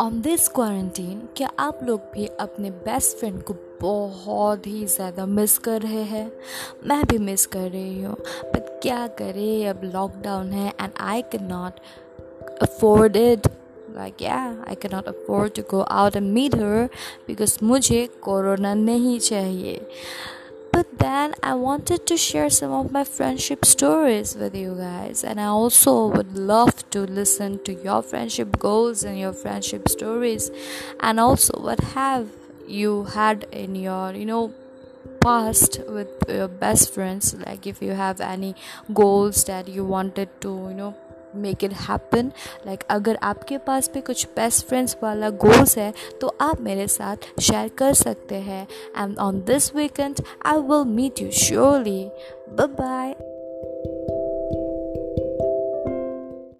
On this quarantine क्या आप लोग भी अपने बेस्ट फ्रेंड को बहुत ही ज़्यादा मिस कर रहे हैं? मैं भी मिस कर रही हूँ। बट क्या करें? अब लॉकडाउन है and I can not afford it like या I can not afford to go out and meet her because मुझे कोरोना नहीं चाहिए। But then I wanted to share some of my friendship stories with you guys, and I also would love to listen to your friendship goals and your friendship stories, and also what have you had in your, you know, past with your best friends? Like if you have any goals that you wanted to you know make it happen like अगर आपके पास भी कुछ best friends वाला goals है तो आप मेरे साथ शेयर कर सकते हैं. And on this weekend I will meet you surely bye bye